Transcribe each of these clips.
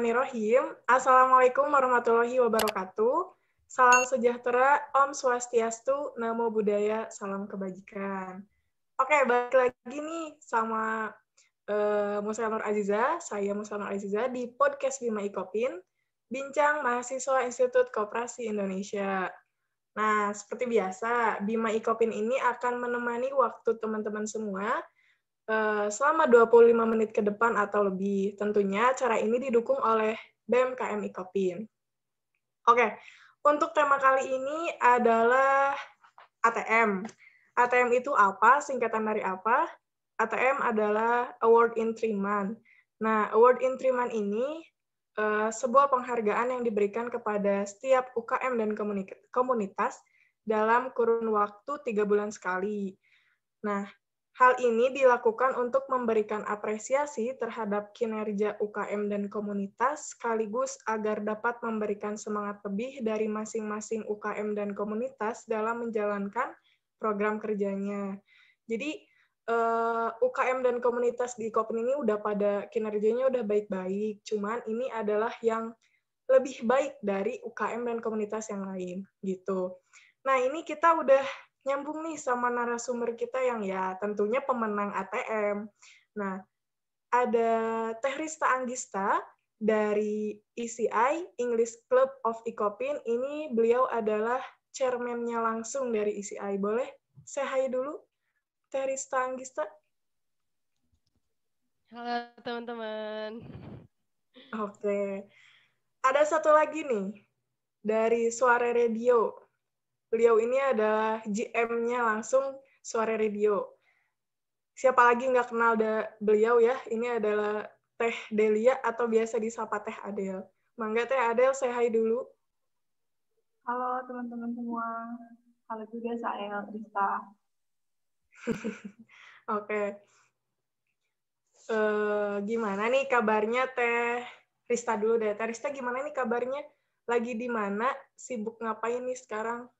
Bismillahirrahmanirrahim. Assalamualaikum warahmatullahi wabarakatuh. Salam sejahtera, Om Swastiastu, Namo Buddhaya, Salam Kebajikan. Oke, balik lagi nih sama uh, Musa Nur Aziza. Saya Musa Nur Aziza di podcast Bima Ikopin, Bincang Mahasiswa Institut Koperasi Indonesia. Nah, seperti biasa, Bima Ikopin ini akan menemani waktu teman-teman semua selama 25 menit ke depan atau lebih. Tentunya cara ini didukung oleh BMKM Ikopin. Oke, untuk tema kali ini adalah ATM. ATM itu apa? Singkatan dari apa? ATM adalah Award in Three Month. Nah, Award in Three Month ini uh, sebuah penghargaan yang diberikan kepada setiap UKM dan komunitas dalam kurun waktu tiga bulan sekali. Nah, Hal ini dilakukan untuk memberikan apresiasi terhadap kinerja UKM dan komunitas, sekaligus agar dapat memberikan semangat lebih dari masing-masing UKM dan komunitas dalam menjalankan program kerjanya. Jadi, uh, eh, UKM dan komunitas di Kopin ini udah pada kinerjanya udah baik-baik, cuman ini adalah yang lebih baik dari UKM dan komunitas yang lain, gitu. Nah, ini kita udah nyambung nih sama narasumber kita yang ya tentunya pemenang ATM. Nah, ada Teh Rista Anggista dari ECI, English Club of Ecopin. Ini beliau adalah chairman-nya langsung dari ECI. Boleh saya hai dulu, Teh Rista Anggista? Halo teman-teman. Oke. Ada satu lagi nih, dari Suara Radio beliau ini adalah GM-nya langsung Suara Radio. Siapa lagi nggak kenal da beliau ya? Ini adalah Teh Delia atau biasa disapa Teh Adel. Mangga Teh Adel, saya hai dulu. Halo teman-teman semua. Halo juga saya Rista. Oke. okay. Uh, eh, gimana nih kabarnya Teh Rista dulu deh. Teh Rista gimana nih kabarnya? Lagi di mana? Sibuk ngapain nih sekarang?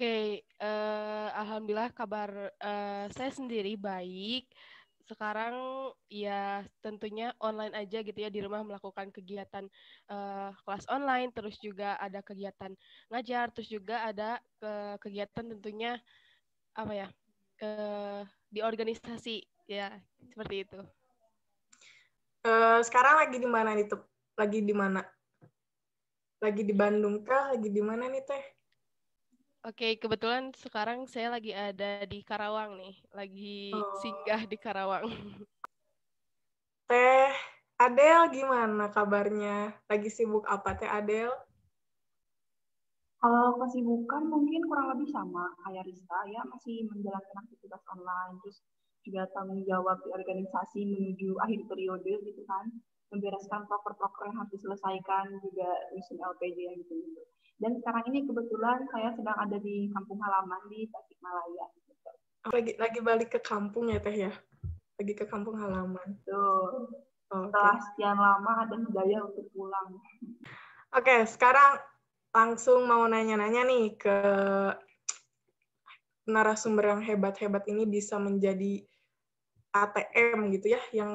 Oke, uh, alhamdulillah kabar uh, saya sendiri baik. Sekarang ya tentunya online aja gitu ya di rumah melakukan kegiatan uh, kelas online, terus juga ada kegiatan ngajar, terus juga ada ke kegiatan tentunya apa ya uh, di organisasi ya seperti itu. Uh, sekarang lagi di mana nih tuh? Lagi di mana? Lagi di Bandung kah? Lagi di mana nih teh? Oke, kebetulan sekarang saya lagi ada di Karawang nih, lagi oh. singgah di Karawang. Teh Adel gimana kabarnya? Lagi sibuk apa Teh Adel? Kalau kesibukan mungkin kurang lebih sama kayak Rista ya, masih menjalankan aktivitas online, terus juga tanggung jawab di organisasi menuju akhir periode gitu kan, membereskan proker-proker yang harus diselesaikan, juga misi LPG yang gitu. Dan sekarang ini kebetulan saya sedang ada di kampung halaman di Tasikmalaya. Gitu. Lagi lagi balik ke kampung ya Teh ya? Lagi ke kampung halaman. Tuh. Oh, Setelah okay. sekian lama ada daya untuk pulang. Oke, okay, sekarang langsung mau nanya-nanya nih ke narasumber yang hebat-hebat ini bisa menjadi ATM gitu ya, yang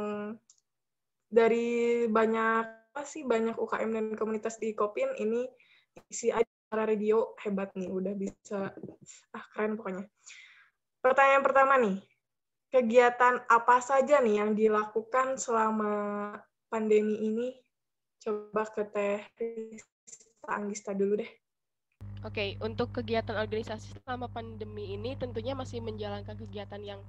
dari banyak apa sih banyak UKM dan komunitas di Kopin ini isi acara radio hebat nih, udah bisa ah keren pokoknya. Pertanyaan pertama nih, kegiatan apa saja nih yang dilakukan selama pandemi ini? Coba ke Teh Anggista dulu deh. Oke, okay, untuk kegiatan organisasi selama pandemi ini tentunya masih menjalankan kegiatan yang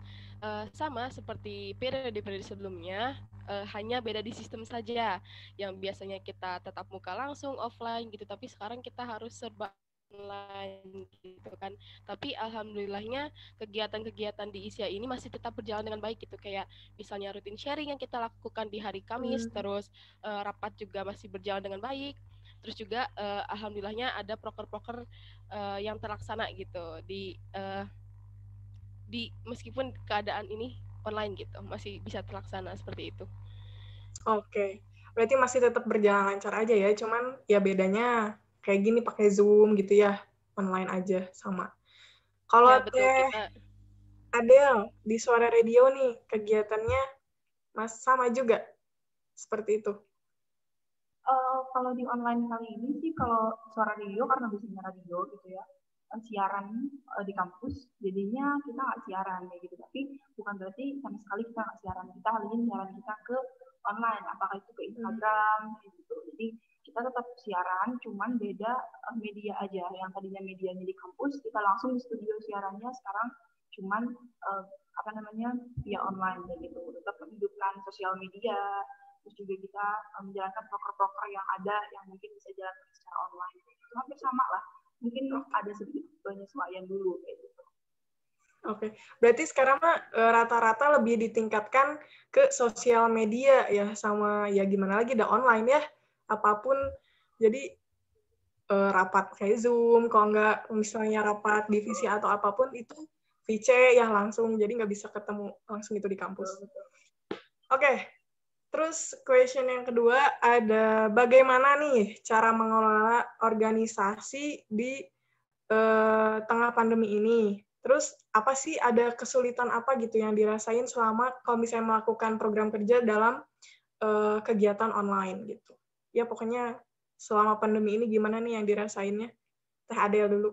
uh, sama seperti periode-periode sebelumnya, uh, hanya beda di sistem saja. Yang biasanya kita tetap muka langsung offline gitu, tapi sekarang kita harus serba online gitu kan. Tapi alhamdulillahnya kegiatan-kegiatan di ISIA ini masih tetap berjalan dengan baik gitu kayak misalnya rutin sharing yang kita lakukan di hari Kamis, hmm. terus uh, rapat juga masih berjalan dengan baik terus juga uh, alhamdulillahnya ada proker-proker uh, yang terlaksana gitu di uh, di meskipun keadaan ini online gitu masih bisa terlaksana seperti itu. Oke, okay. berarti masih tetap berjalan lancar aja ya, cuman ya bedanya kayak gini pakai Zoom gitu ya, online aja sama. Kalau ya, betul, teh kita... Adel di suara radio nih kegiatannya mas sama juga seperti itu. kalau di online kali ini sih kalau suara radio karena bisanya radio gitu ya siaran uh, di kampus. Jadinya kita nggak siaran kayak gitu. Tapi bukan berarti sama sekali kita nggak siaran. Kita alihin siaran kita ke online apakah itu ke hmm. Instagram gitu. Jadi kita tetap siaran cuman beda uh, media aja. Yang tadinya medianya di kampus kita langsung di studio siarannya sekarang cuman uh, apa namanya via online kayak gitu. Tetap menghidupkan sosial media. Terus juga kita menjalankan proker-proker yang ada yang mungkin bisa jalan secara online itu hampir sama lah mungkin ada sedikit penyesuaian dulu kayak gitu. Oke, berarti sekarang mah e, rata-rata lebih ditingkatkan ke sosial media ya sama ya gimana lagi udah online ya. Apa pun. Jadi uh, rapat kayak Zoom, kalau nggak misalnya rapat divisi atau apa pun itu VC ya langsung, jadi nggak bisa ketemu langsung itu di kampus. Oke, okay. Terus question yang kedua ada bagaimana nih cara mengelola organisasi di eh, tengah pandemi ini? Terus apa sih ada kesulitan apa gitu yang dirasain selama kalau misalnya melakukan program kerja dalam eh, kegiatan online gitu? Ya pokoknya selama pandemi ini gimana nih yang dirasainnya? Teh Adel dulu.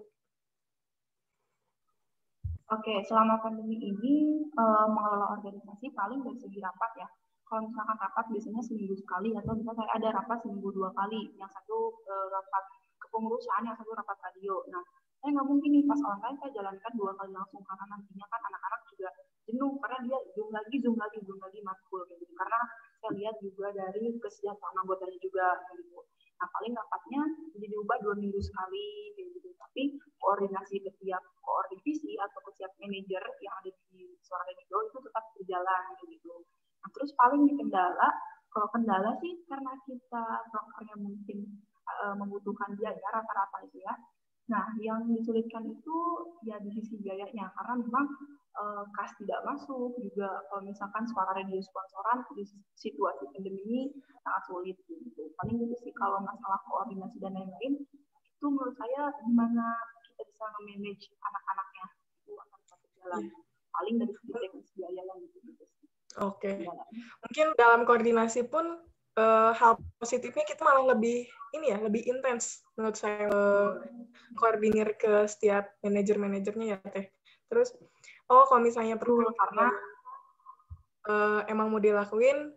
Oke, selama pandemi ini uh, mengelola organisasi paling dari segi rapat ya kalau misalkan rapat biasanya seminggu sekali atau bisa saya ada rapat seminggu dua kali yang satu uh, rapat kepengurusan yang satu rapat radio. Nah saya nggak mungkin nih pas online saya jalankan dua kali langsung karena nantinya kan anak-anak juga jenuh karena dia zoom lagi zoom lagi zoom lagi matkul kayak gitu. Karena saya lihat juga dari kesejahteraan anggotanya juga gitu. Nah paling rapatnya jadi diubah dua minggu sekali kayak gitu. Tapi koordinasi ke tiap koordinasi atau ke tiap manajer yang ada di suara radio itu tetap berjalan kayak gitu Nah, terus paling di kendala, kalau kendala sih karena kita brokernya mungkin uh, membutuhkan biaya rata-rata itu ya. Nah, yang disulitkan itu ya di sisi biayanya karena memang uh, kas tidak masuk juga kalau misalkan suara radio sponsoran di situasi pandemi ini sangat sulit gitu. Paling itu sih kalau masalah koordinasi dan lain-lain itu menurut saya gimana kita bisa manage anak-anaknya itu akan satu jalan. Iya. Paling dari sisi teknis biaya yang gitu. Oke. Okay. Mungkin dalam koordinasi pun uh, hal positifnya kita malah lebih ini ya, lebih intens menurut saya uh, koordinir ke setiap manajer-manajernya ya teh. Terus oh kalau misalnya perlu karena uh, emang mau dilakuin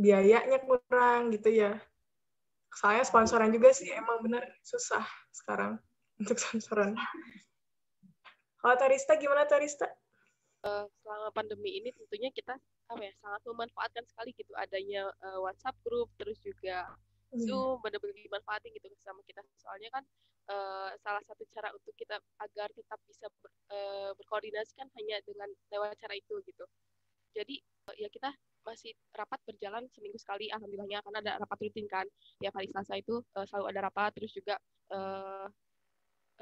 biayanya kurang gitu ya. Soalnya sponsoran juga sih emang benar susah sekarang untuk sponsoran. Kalau Tarista gimana Tarista? Uh, selama pandemi ini tentunya kita apa ya sangat memanfaatkan sekali gitu adanya uh, WhatsApp grup terus juga hmm. Zoom benar-benar dimanfaatin gitu sama kita. Soalnya kan uh, salah satu cara untuk kita agar tetap bisa ber, uh, berkoordinasi kan hanya dengan lewat cara itu gitu. Jadi uh, ya kita masih rapat berjalan seminggu sekali alhamdulillahnya karena ada rapat rutin kan. Ya hari Selasa itu uh, selalu ada rapat terus juga uh,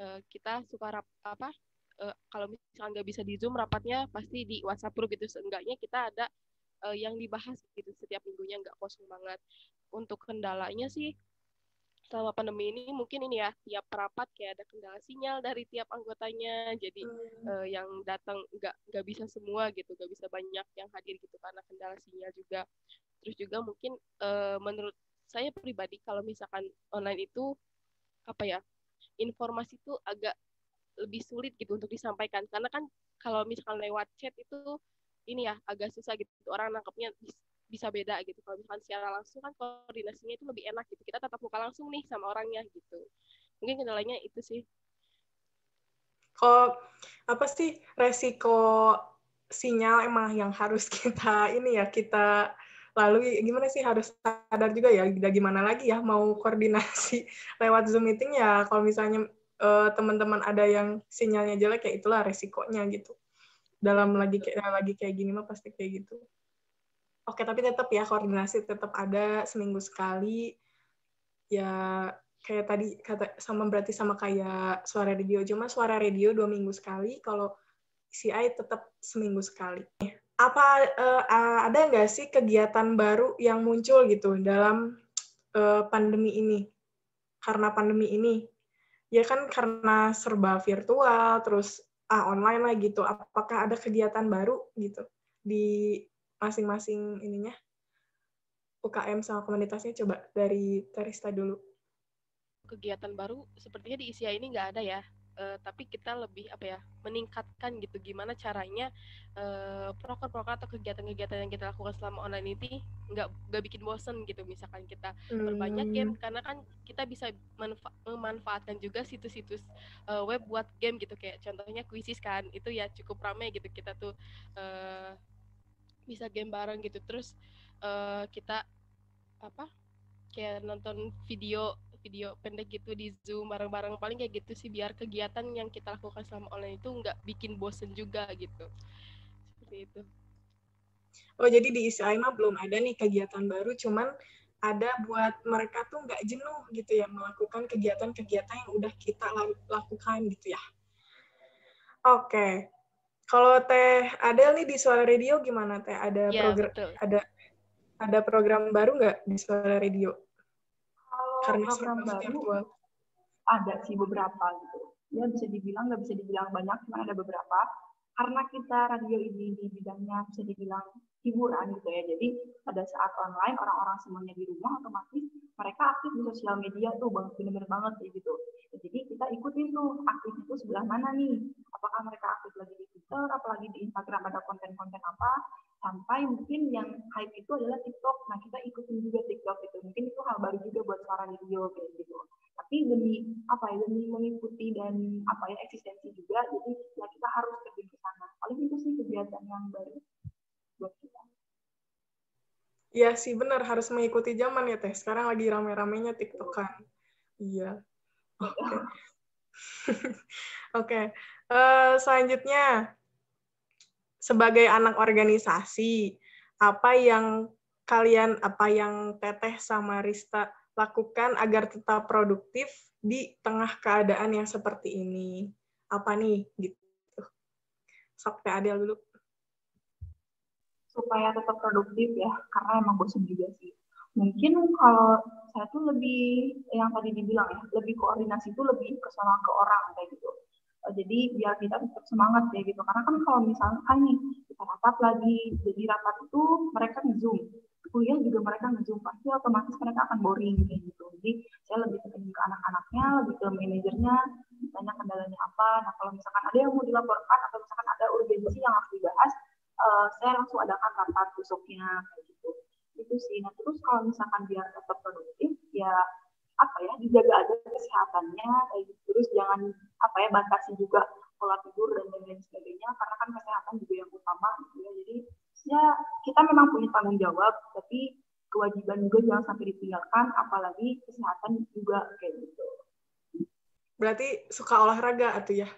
uh, kita suka rap apa uh, kalau misalnya nggak bisa di zoom rapatnya pasti di WhatsApp group gitu. Seenggaknya kita ada uh, yang dibahas gitu setiap minggunya nggak kosong banget. Untuk kendalanya sih selama pandemi ini mungkin ini ya tiap rapat kayak ada kendala sinyal dari tiap anggotanya. Jadi hmm. uh, yang datang nggak nggak bisa semua gitu nggak bisa banyak yang hadir gitu karena kendala sinyal juga. Terus juga mungkin uh, menurut saya pribadi kalau misalkan online itu apa ya informasi itu agak lebih sulit gitu untuk disampaikan. Karena kan kalau misalkan lewat chat itu ini ya agak susah gitu. Orang nangkepnya bisa beda gitu. Kalau misalkan secara langsung kan koordinasinya itu lebih enak gitu. Kita tetap muka langsung nih sama orangnya gitu. Mungkin kendalanya itu sih. Kok apa sih resiko sinyal emang yang harus kita ini ya kita lalu gimana sih harus sadar juga ya gimana lagi ya mau koordinasi lewat zoom meeting ya. Kalau misalnya uh, teman-teman ada yang sinyalnya jelek ya itulah resikonya gitu. Dalam lagi kayak lagi kayak gini mah pasti kayak gitu. Oke tapi tetap ya koordinasi tetap ada seminggu sekali. Ya kayak tadi kata sama berarti sama kayak suara radio. Cuma suara radio dua minggu sekali kalau CI tetap seminggu sekali. Apa uh, ada nggak sih kegiatan baru yang muncul gitu dalam uh, pandemi ini? Karena pandemi ini ya kan karena serba virtual terus ah online lah gitu. Apakah ada kegiatan baru gitu di masing-masing ininya? UKM sama komunitasnya coba dari Terista dulu. Kegiatan baru sepertinya di ISIA ini nggak ada ya uh, tapi kita lebih apa ya meningkatkan gitu gimana caranya uh, proker-proker atau kegiatan-kegiatan yang kita lakukan selama online ini nggak nggak bikin bosen gitu. Misalkan kita hmm. berbanyak game karena kan kita bisa memanfaatkan juga situs-situs uh, web buat game gitu. Kayak contohnya Quizzes kan itu ya cukup ramai gitu. Kita tuh uh, bisa game bareng gitu. Terus uh, kita apa kayak nonton video video pendek gitu di Zoom bareng-bareng. Paling kayak gitu sih biar kegiatan yang kita lakukan selama online itu nggak bikin bosen juga gitu. Seperti itu. Oh jadi di ISI mah belum ada nih kegiatan baru cuman ada buat mereka tuh nggak jenuh gitu ya melakukan kegiatan-kegiatan yang udah kita lakukan gitu ya. Oke. Okay. kalau teh Adel nih di Suara Radio gimana teh? Ada ya, program ada ada program baru nggak di Suara Radio karena program baru ada sih beberapa gitu. Ya bisa dibilang nggak bisa dibilang banyak cuma ada beberapa. Karena kita radio ini di bidangnya bisa dibilang hiburan gitu ya. Jadi pada saat online orang-orang semuanya di rumah otomatis mereka aktif di sosial media tuh banget bener-bener banget kayak gitu. Jadi kita ikutin tuh aktif itu sebelah mana nih? Apakah mereka aktif lagi di Twitter apalagi di Instagram ada konten-konten apa sampai mungkin yang hype itu adalah TikTok. Nah kita ikutin juga TikTok itu. Mungkin itu hal baru juga buat suara video kayak gitu. Tapi demi apa ya demi mengikuti dan apa ya eksistensi juga. Jadi ya kita harus pergi ke sana. Paling itu sih kegiatan yang baru buat kita. Iya sih benar harus mengikuti zaman ya teh. Sekarang lagi rame-ramenya TikTok kan. Iya. Oke. Okay. Oke. okay. Uh, eh, selanjutnya sebagai anak organisasi, apa yang kalian, apa yang Teteh sama Rista lakukan agar tetap produktif di tengah keadaan yang seperti ini? Apa nih? Gitu. Sok Adel dulu. Supaya tetap produktif ya, karena emang bosan juga sih. Mungkin kalau saya tuh lebih, yang tadi dibilang ya, lebih koordinasi itu lebih ke ke orang kayak gitu jadi biar kita tetap semangat ya gitu. Karena kan kalau misalnya kan nih kita rapat lagi jadi rapat itu mereka ngezoom. Kuliah juga mereka ngezoom pasti otomatis mereka akan boring kayak gitu. Jadi saya lebih ketemu ke anak-anaknya lebih ke manajernya tanya kendalanya apa. Nah kalau misalkan ada yang mau dilaporkan atau misalkan ada urgensi yang harus dibahas uh, saya langsung adakan rapat besoknya kayak gitu. Itu sih. Nah terus kalau misalkan biar tetap produktif ya apa ya dijaga aja kesehatannya kayak gitu. terus jangan apa ya batasi juga pola tidur dan lain-lain sebagainya karena kan kesehatan juga yang utama gitu ya. Jadi ya kita memang punya tanggung jawab tapi kewajiban juga jangan sampai ditinggalkan apalagi kesehatan juga kayak gitu. Berarti suka olahraga atau ya?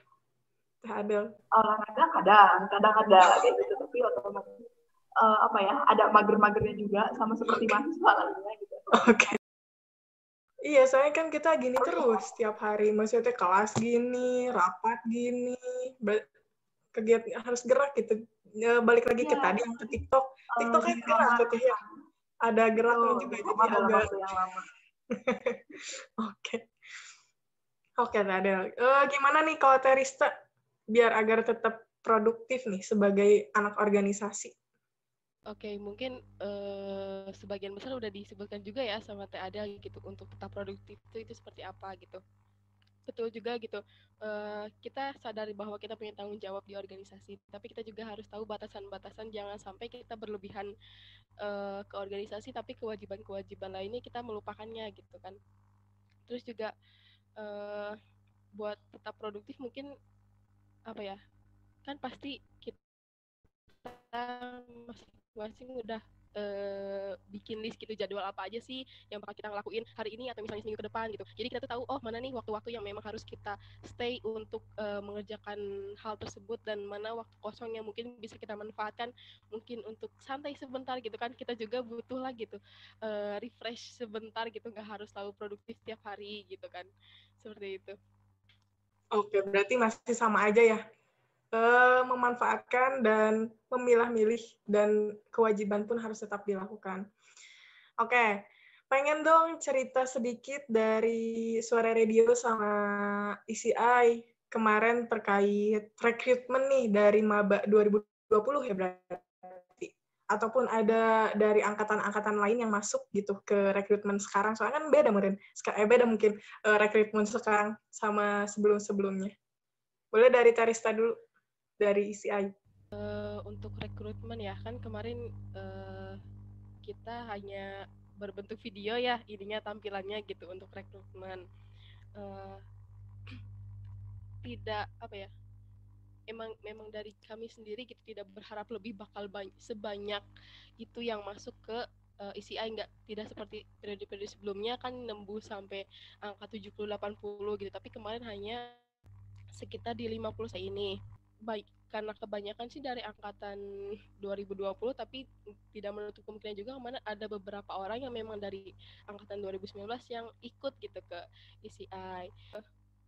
Ada olahraga kadang kadang ada kayak gitu. Tapi otomatis uh, apa ya ada mager-magernya juga sama seperti mahasiswa lainnya gitu. Oke. okay. Iya, soalnya kan kita gini terus setiap hari. Maksudnya kelas gini, rapat gini, kegiatan harus gerak gitu. Ya, balik lagi ya. ke iya. tadi yang ke TikTok. TikTok kan gerak ya. Ada geraknya oh, juga jadi agak. Oke. Oke, ada. Uh, gimana nih kalau Terista biar agar tetap produktif nih sebagai anak organisasi? Oke, mungkin uh, sebagian besar udah disebutkan juga ya sama Teh Adel gitu untuk tetap produktif itu itu seperti apa gitu. Betul juga gitu. Uh, kita sadari bahwa kita punya tanggung jawab di organisasi, tapi kita juga harus tahu batasan-batasan jangan sampai kita berlebihan uh, ke organisasi tapi kewajiban-kewajiban lainnya kita melupakannya gitu kan. Terus juga uh, buat tetap produktif mungkin apa ya? Kan pasti kita masih masing udah uh, bikin list gitu jadwal apa aja sih yang bakal kita ngelakuin hari ini atau misalnya seminggu ke depan gitu. Jadi kita tuh tahu oh mana nih waktu-waktu yang memang harus kita stay untuk uh, mengerjakan hal tersebut dan mana waktu kosong yang mungkin bisa kita manfaatkan mungkin untuk santai sebentar gitu kan. Kita juga butuh lah gitu uh, refresh sebentar gitu nggak harus selalu produktif tiap hari gitu kan. Seperti itu. Oke, berarti masih sama aja ya uh, memanfaatkan dan memilah-milih dan kewajiban pun harus tetap dilakukan. Oke, okay. pengen dong cerita sedikit dari suara radio sama ICI kemarin terkait rekrutmen nih dari Maba 2020 ya berarti. ataupun ada dari angkatan-angkatan lain yang masuk gitu ke rekrutmen sekarang soalnya kan beda mungkin eh, beda mungkin uh, rekrutmen sekarang sama sebelum-sebelumnya boleh dari Tarista dulu dari ICI uh, untuk rekrutmen ya kan kemarin uh, kita hanya berbentuk video ya ininya tampilannya gitu untuk rekrutmen. Uh, tidak apa ya emang memang dari kami sendiri kita tidak berharap lebih bakal banyak, sebanyak itu yang masuk ke uh, enggak tidak seperti periode-periode sebelumnya kan nembus sampai angka 70 80 gitu. Tapi kemarin hanya sekitar di 50 saya ini baik karena kebanyakan sih dari angkatan 2020 tapi tidak menutup kemungkinan juga ke mana ada beberapa orang yang memang dari angkatan 2019 yang ikut gitu ke ECI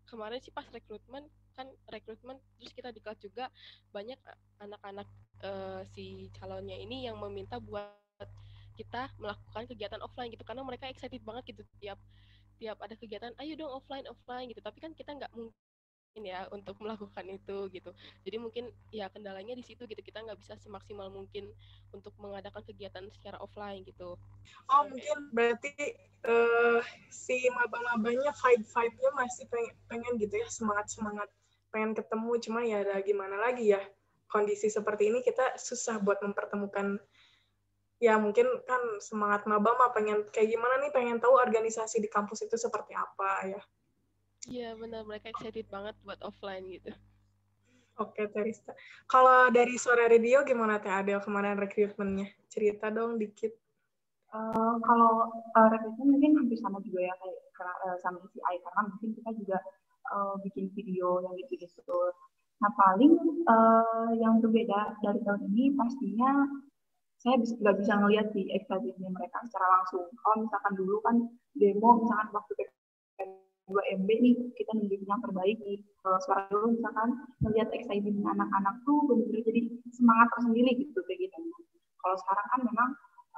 kemarin sih pas rekrutmen kan rekrutmen terus kita di kelas juga banyak anak-anak uh, si calonnya ini yang meminta buat kita melakukan kegiatan offline gitu karena mereka excited banget gitu tiap tiap ada kegiatan ayo dong offline offline gitu. Tapi kan kita nggak mungkin ya untuk melakukan itu gitu. Jadi mungkin ya kendalanya di situ gitu. Kita nggak bisa semaksimal mungkin untuk mengadakan kegiatan secara offline gitu. Oh mungkin berarti uh, si maba-mabanya vibe-vibe-nya masih pengen, pengen gitu ya semangat semangat pengen ketemu. Cuma ya ada gimana lagi ya kondisi seperti ini kita susah buat mempertemukan. Ya mungkin kan semangat maba mah pengen kayak gimana nih pengen tahu organisasi di kampus itu seperti apa ya Iya benar mereka excited banget buat offline gitu. Oke Terista. Kalau dari suara radio gimana Teh Adel kemarin rekrutmennya? Cerita dong dikit. Uh, kalau uh, rekrutmen mungkin hampir sama juga ya kayak uh, sama ICI karena mungkin kita juga uh, bikin video yang gitu-gitu. Nah paling uh, yang berbeda dari tahun ini pastinya saya bisa nggak bisa ngelihat di excitednya mereka secara langsung. Kalau misalkan dulu kan demo misalkan waktu 2 MB nih kita menjadi yang terbaik di uh, suara dulu misalkan melihat excitement anak-anak tuh benar-benar jadi semangat tersendiri gitu kayak gitu. Kalau sekarang kan memang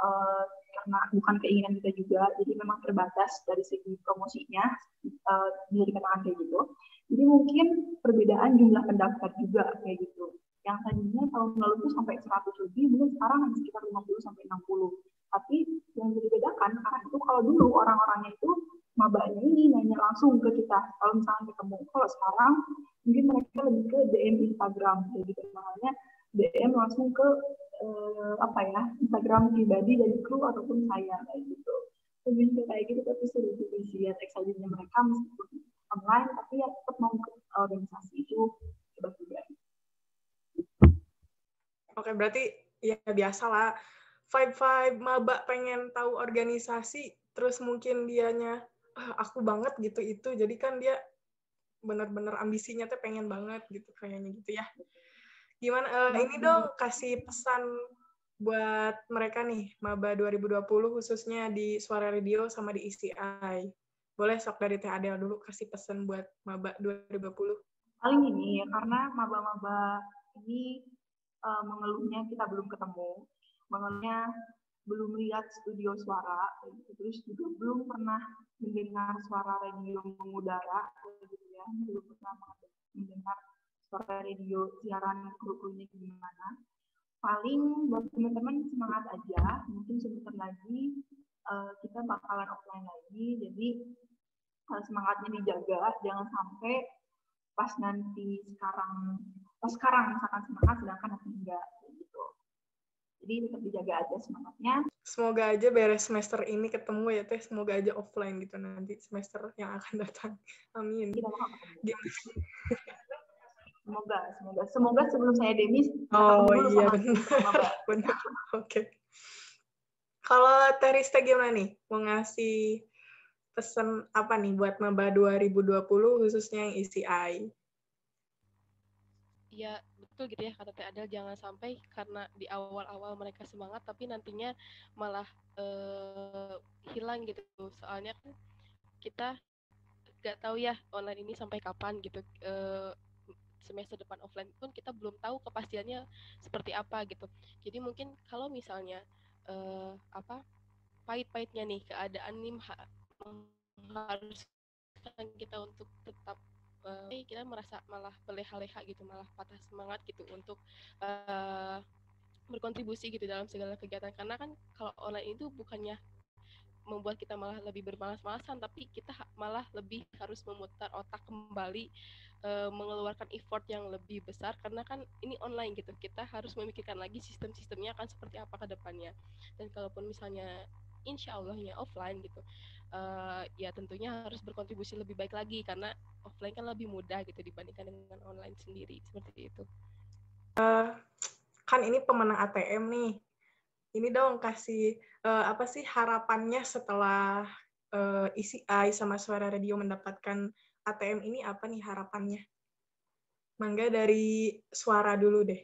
uh, karena bukan keinginan kita juga, jadi memang terbatas dari segi promosinya uh, bisa dikatakan kayak gitu. Jadi mungkin perbedaan jumlah pendaftar juga kayak gitu. Yang tadinya tahun lalu tuh sampai 100 lebih, mungkin sekarang hanya sekitar 50 sampai 60. Tapi yang dibedakan karena itu kalau dulu orang-orangnya itu mabanya ini nanya langsung ke kita kalau misalnya ketemu. Kalau sekarang mungkin mereka lebih ke DM Instagram. Gitu makanya DM langsung ke uh, apa ya Instagram pribadi dari kru ataupun saya kayak gitu. Lebih ke kayak gitu tapi seru juga sih lihat excitednya mereka meskipun online tapi ya tetap mau ke organisasi itu hebat juga. Oke berarti ya biasa lah five five maba pengen tahu organisasi terus mungkin dianya aku banget gitu itu. Jadi kan dia benar-benar ambisinya tuh pengen banget gitu kayaknya gitu ya. Gimana uh, ini dong kasih pesan buat mereka nih maba 2020 khususnya di suara radio sama di ICI boleh sok dari Teh Adel dulu kasih pesan buat maba 2020 paling ini ya karena maba-maba ini uh, mengeluhnya kita belum ketemu. Mengeluhnya belum lihat studio suara terus juga belum pernah mendengar suara radio mengudara gitu ya. Belum pernah mendengar suara radio siaran kru-krunya gimana. Paling buat teman-teman semangat aja mungkin sebentar lagi uh, kita bakalan offline lagi. Jadi uh, semangatnya dijaga. Jangan sampai pas nanti sekarang pas sekarang misalkan semangat sedangkan nanti enggak jadi tetap dijaga aja semangatnya. Semoga aja beres semester ini ketemu ya teh. Semoga aja offline gitu nanti semester yang akan datang. Amin. Kita Semoga, semoga, semoga sebelum saya demis. Oh iya benar, benar. Oke. Okay. Kalau Terista gimana nih? Mau ngasih pesan apa nih buat Maba 2020 khususnya yang ECI? Ya, betul gitu ya kata Teh Adel jangan sampai karena di awal-awal mereka semangat tapi nantinya malah uh, hilang gitu. Soalnya kan kita nggak tahu ya online ini sampai kapan gitu uh, semester depan offline pun kita belum tahu kepastiannya seperti apa gitu. Jadi mungkin kalau misalnya uh, apa pahit-pahitnya nih keadaan ini mengharuskan kita untuk tetap uh, kita merasa malah berleha-leha gitu malah patah semangat gitu untuk uh, berkontribusi gitu dalam segala kegiatan. Karena kan kalau online itu bukannya membuat kita malah lebih bermalas-malasan tapi kita malah lebih harus memutar otak kembali e, mengeluarkan effort yang lebih besar. Karena kan ini online gitu kita harus memikirkan lagi sistem-sistemnya akan seperti apa ke depannya. Dan kalaupun misalnya insya Allahnya offline gitu e, ya tentunya harus berkontribusi lebih baik lagi. Karena offline kan lebih mudah gitu dibandingkan dengan online sendiri seperti itu uh, kan ini pemenang ATM nih ini dong kasih uh, apa sih harapannya setelah uh, isi sama suara radio mendapatkan ATM ini apa nih harapannya? Mangga dari suara dulu deh.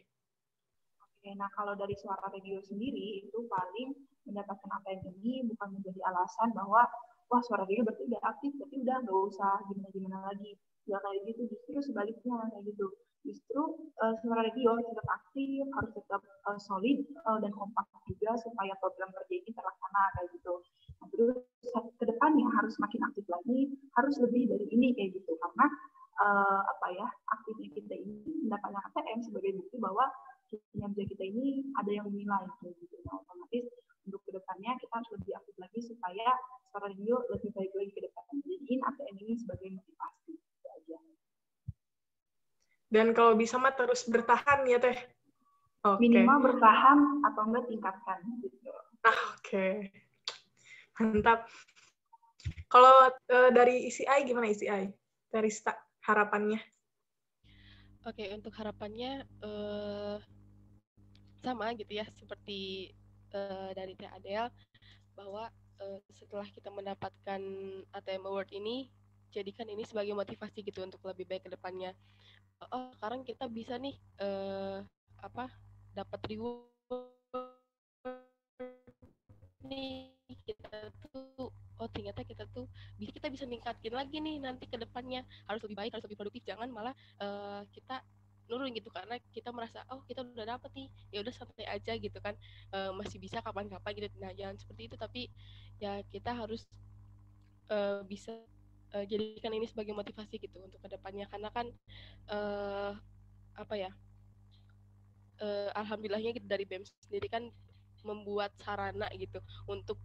Oke, nah kalau dari suara radio sendiri itu paling mendapatkan ATM ini bukan menjadi alasan bahwa wah suara radio berarti udah aktif, berarti udah nggak usah gimana-gimana lagi. Ya kayak gitu, justru sebaliknya kayak gitu justru uh, suara radio harus tetap aktif, harus tetap uh, solid uh, dan kompak juga supaya program kerja ini terlaksana kayak gitu. Nah, terus ke depannya harus makin aktif lagi, harus lebih dari ini kayak gitu karena uh, apa ya aktifnya kita ini mendapatkan ATM sebagai bukti bahwa kinerja kita ini ada yang menilai kayak gitu. Nah, otomatis untuk ke depannya kita harus lebih aktif lagi supaya suara radio lebih baik lagi ke depan. Jadiin ATM ini sebagai motivasi. Dan kalau bisa mah terus bertahan ya teh. Okay. Minimal bertahan atau enggak tingkatkan gitu. Ah, oke. Okay. Mantap. Kalau uh, dari ICI gimana ICI? Dari harapannya? Oke, okay, untuk harapannya uh, sama gitu ya seperti uh, dari Teh Adel bahwa uh, setelah kita mendapatkan ATM Award ini jadikan ini sebagai motivasi gitu untuk lebih baik ke depannya oh sekarang kita bisa nih uh, apa dapat reward nih. Kita tuh oh ternyata kita tuh bisa kita bisa ningkatin lagi nih nanti ke depannya. Harus lebih baik harus lebih produktif. Jangan malah uh, kita nurun gitu. Karena kita merasa oh kita udah dapet nih. Ya udah santai aja gitu kan. Uh, masih bisa kapan-kapan gitu. Nah jangan seperti itu. Tapi ya kita harus uh, bisa uh, jadikan ini sebagai motivasi gitu untuk ke depannya karena kan uh, apa ya uh, alhamdulillahnya gitu dari BEM sendiri kan membuat sarana gitu untuk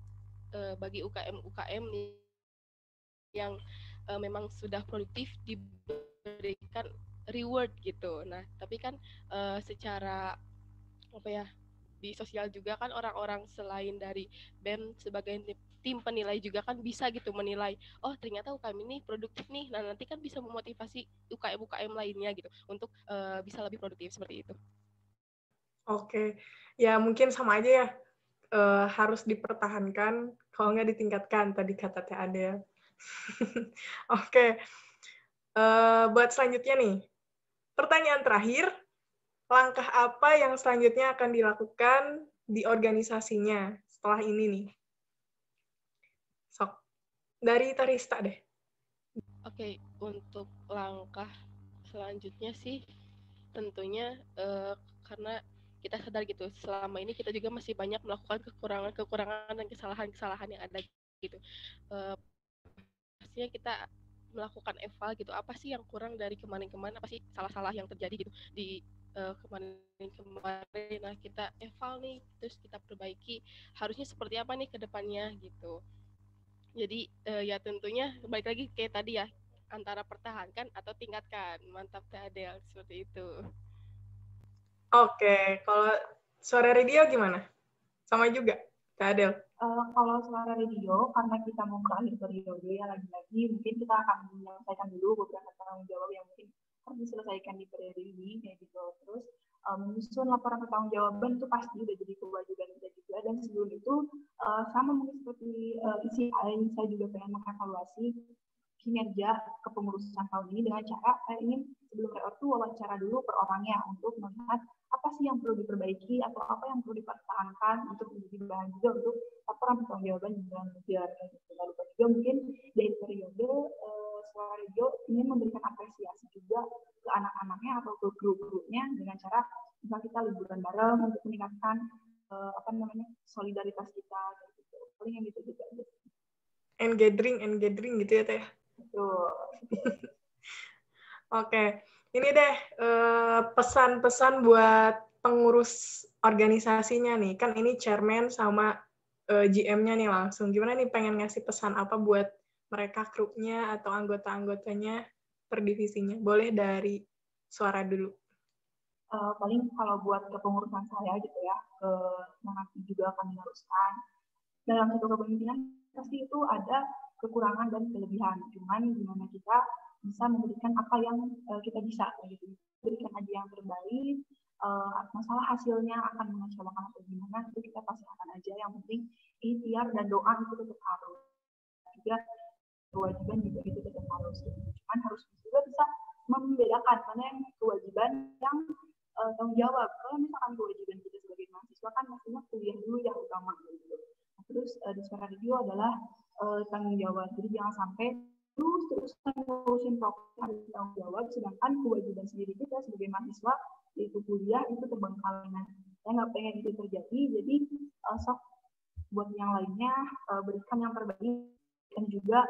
uh, bagi UKM UKM yang uh, memang sudah produktif diberikan reward gitu. Nah, tapi kan uh, secara apa ya di sosial juga kan orang-orang selain dari BEM sebagai tim penilai juga kan bisa gitu menilai oh ternyata UKM ini produktif nih. Nah nanti kan bisa memotivasi UKM UKM lainnya gitu untuk uh, bisa lebih produktif seperti itu. Oke ya mungkin sama aja ya uh, harus dipertahankan kalau nggak ditingkatkan tadi kata Teh Adel oke uh, buat selanjutnya nih pertanyaan terakhir langkah apa yang selanjutnya akan dilakukan di organisasinya setelah ini nih dari Tarista deh. Oke, okay, untuk langkah selanjutnya sih tentunya uh, karena kita sadar gitu selama ini kita juga masih banyak melakukan kekurangan-kekurangan dan kesalahan-kesalahan yang ada gitu. Uh, pastinya kita melakukan eval gitu apa sih yang kurang dari kemarin-kemarin apa sih salah-salah yang terjadi gitu di uh, kemarin-kemarin nah kita eval nih terus kita perbaiki harusnya seperti apa nih ke depannya gitu jadi uh, ya tentunya balik lagi kayak tadi ya antara pertahankan atau tingkatkan. Mantap Teh Adel seperti itu. Oke, kalau suara radio gimana? Sama juga Teh Adel. Uh, kalau suara radio, karena kita mau berakhir periode ya lagi-lagi, mungkin kita akan menyelesaikan dulu beberapa tanggung jawab yang mungkin harus diselesaikan di periode ini, kayak gitu. Terus um, menyusun laporan pertanggungjawaban itu pasti udah jadi kewajiban kita juga dan sebelum itu uh, sama mungkin seperti uh, isi lain saya juga pengen mengevaluasi kinerja kepengurusan tahun ini dengan cara saya ingin sebelum reor itu wawancara dulu per orangnya untuk melihat apa sih yang perlu diperbaiki atau apa yang perlu dipertahankan untuk menjadi bahan juga untuk laporan pertanggungjawaban dengan biar gitu. Lalu juga mungkin dari periode uh, suara radio ingin memberikan apresiasi juga ke anak-anaknya atau ke grup-grupnya dengan cara misalnya kita liburan bareng untuk meningkatkan uh, apa namanya solidaritas kita gitu. Paling yang gitu juga. And gathering, and gathering gitu ya teh. Betul. Oke, ini deh eh, pesan-pesan buat pengurus organisasinya nih. Kan ini chairman sama uh, eh, GM-nya nih langsung. Gimana nih pengen ngasih pesan apa buat mereka grupnya atau anggota-anggotanya per divisinya? Boleh dari suara dulu. Uh, paling kalau buat kepengurusan saya gitu ya, ke nanti juga akan meneruskan. Dalam satu kepemimpinan pasti itu ada kekurangan dan kelebihan. Cuman gimana kita bisa memberikan apa yang uh, kita bisa gitu berikan aja yang terbaik uh, masalah hasilnya akan mengecewakan atau gimana itu kita pasrahkan aja yang penting ikhtiar dan doa itu tetap harus juga kewajiban juga itu tetap harus cuman harus juga bisa membedakan mana yang kewajiban yang uh, tanggung jawab. Kalau misalkan kewajiban kita sebagai mahasiswa kan maksudnya kuliah dulu yang utama gitu. Terus uh, di suara review adalah uh, tanggung jawab. Jadi jangan sampai terus terusan ngurusin program harus tanggung jawab sedangkan kewajiban sendiri kita sebagai mahasiswa yaitu kuliah itu terbengkalai. Nah saya nggak pengen itu terjadi. Jadi uh, sok buat yang lainnya uh, berikan yang terbaik dan juga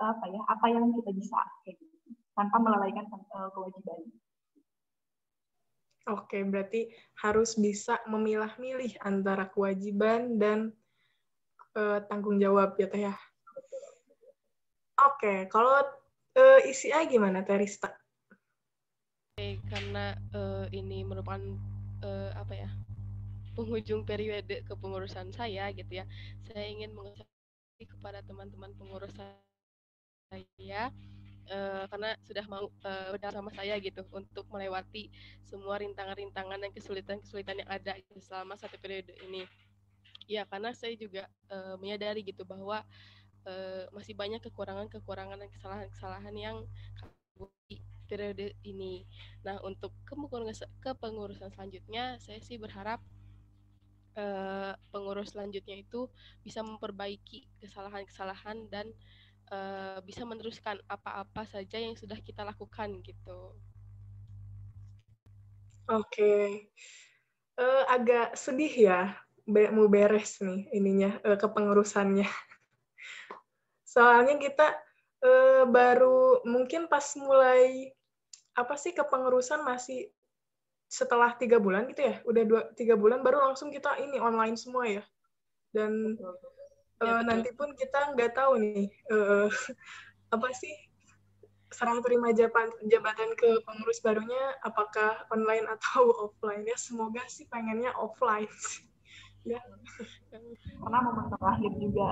apa ya apa yang kita bisa kayak gitu, tanpa melalaikan uh, kewajiban. Oke, berarti harus bisa memilah-milih antara kewajiban dan uh, tanggung jawab ya Teh ya. Oke, kalau uh, isi A gimana, Terista? Oke, karena uh, ini merupakan uh, apa ya penghujung periode kepengurusan saya gitu ya, saya ingin mengucapkan kepada teman-teman pengurus saya uh, karena sudah mau uh, bersama saya gitu untuk melewati semua rintangan-rintangan dan kesulitan-kesulitan yang ada gitu selama satu periode ini. Ya, karena saya juga uh, menyadari gitu bahwa uh, masih banyak kekurangan-kekurangan dan kesalahan-kesalahan yang di periode ini. Nah, untuk kepengurusan, kepengurusan selanjutnya, saya sih berharap uh, pengurus selanjutnya itu bisa memperbaiki kesalahan-kesalahan dan bisa meneruskan apa-apa saja yang sudah kita lakukan gitu. Oke, okay. uh, agak sedih ya, Be mau beres nih ininya uh, kepengurusannya. Soalnya kita uh, baru mungkin pas mulai apa sih kepengurusan masih setelah tiga bulan gitu ya, udah dua tiga bulan baru langsung kita ini online semua ya. Dan uh, nanti pun kita nggak tahu nih uh, apa sih serang terima jabatan ke pengurus barunya apakah online atau offline? Ya semoga sih pengennya offline ya. Karena momen terakhir juga.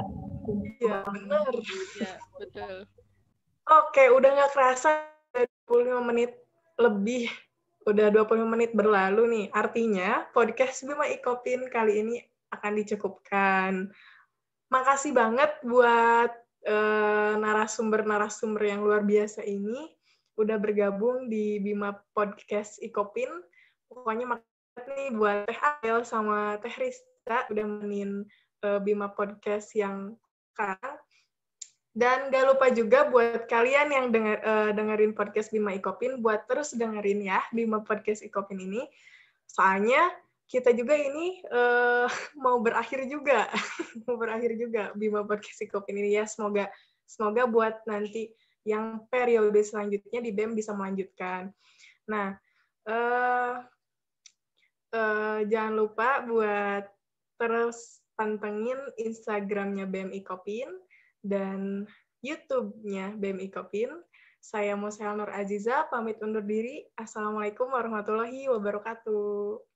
Iya benar. Ya betul. Oke udah nggak kerasa 25 menit lebih udah 25 menit berlalu nih. Artinya podcast Bima Ikopin kali ini akan dicukupkan makasih banget buat eh, narasumber-narasumber yang luar biasa ini udah bergabung di Bima Podcast Ikopin pokoknya makasih nih buat Teh Adel sama Teh Riz kita udah menin uh, Bima Podcast yang sekarang. Dan gak lupa juga buat kalian yang denger, uh, dengerin podcast Bima Ikopin, buat terus dengerin ya Bima Podcast Ikopin ini. Soalnya kita juga ini uh, mau berakhir juga, mau berakhir juga Bima Podcast Ikopin ini ya. Semoga semoga buat nanti yang periode selanjutnya di BEM bisa melanjutkan. Nah, uh, uh, jangan lupa buat terus pantengin Instagramnya BMI Kopin dan YouTube-nya BMI Kopin. Saya Musel Nur Aziza, pamit undur diri. Assalamualaikum warahmatullahi wabarakatuh.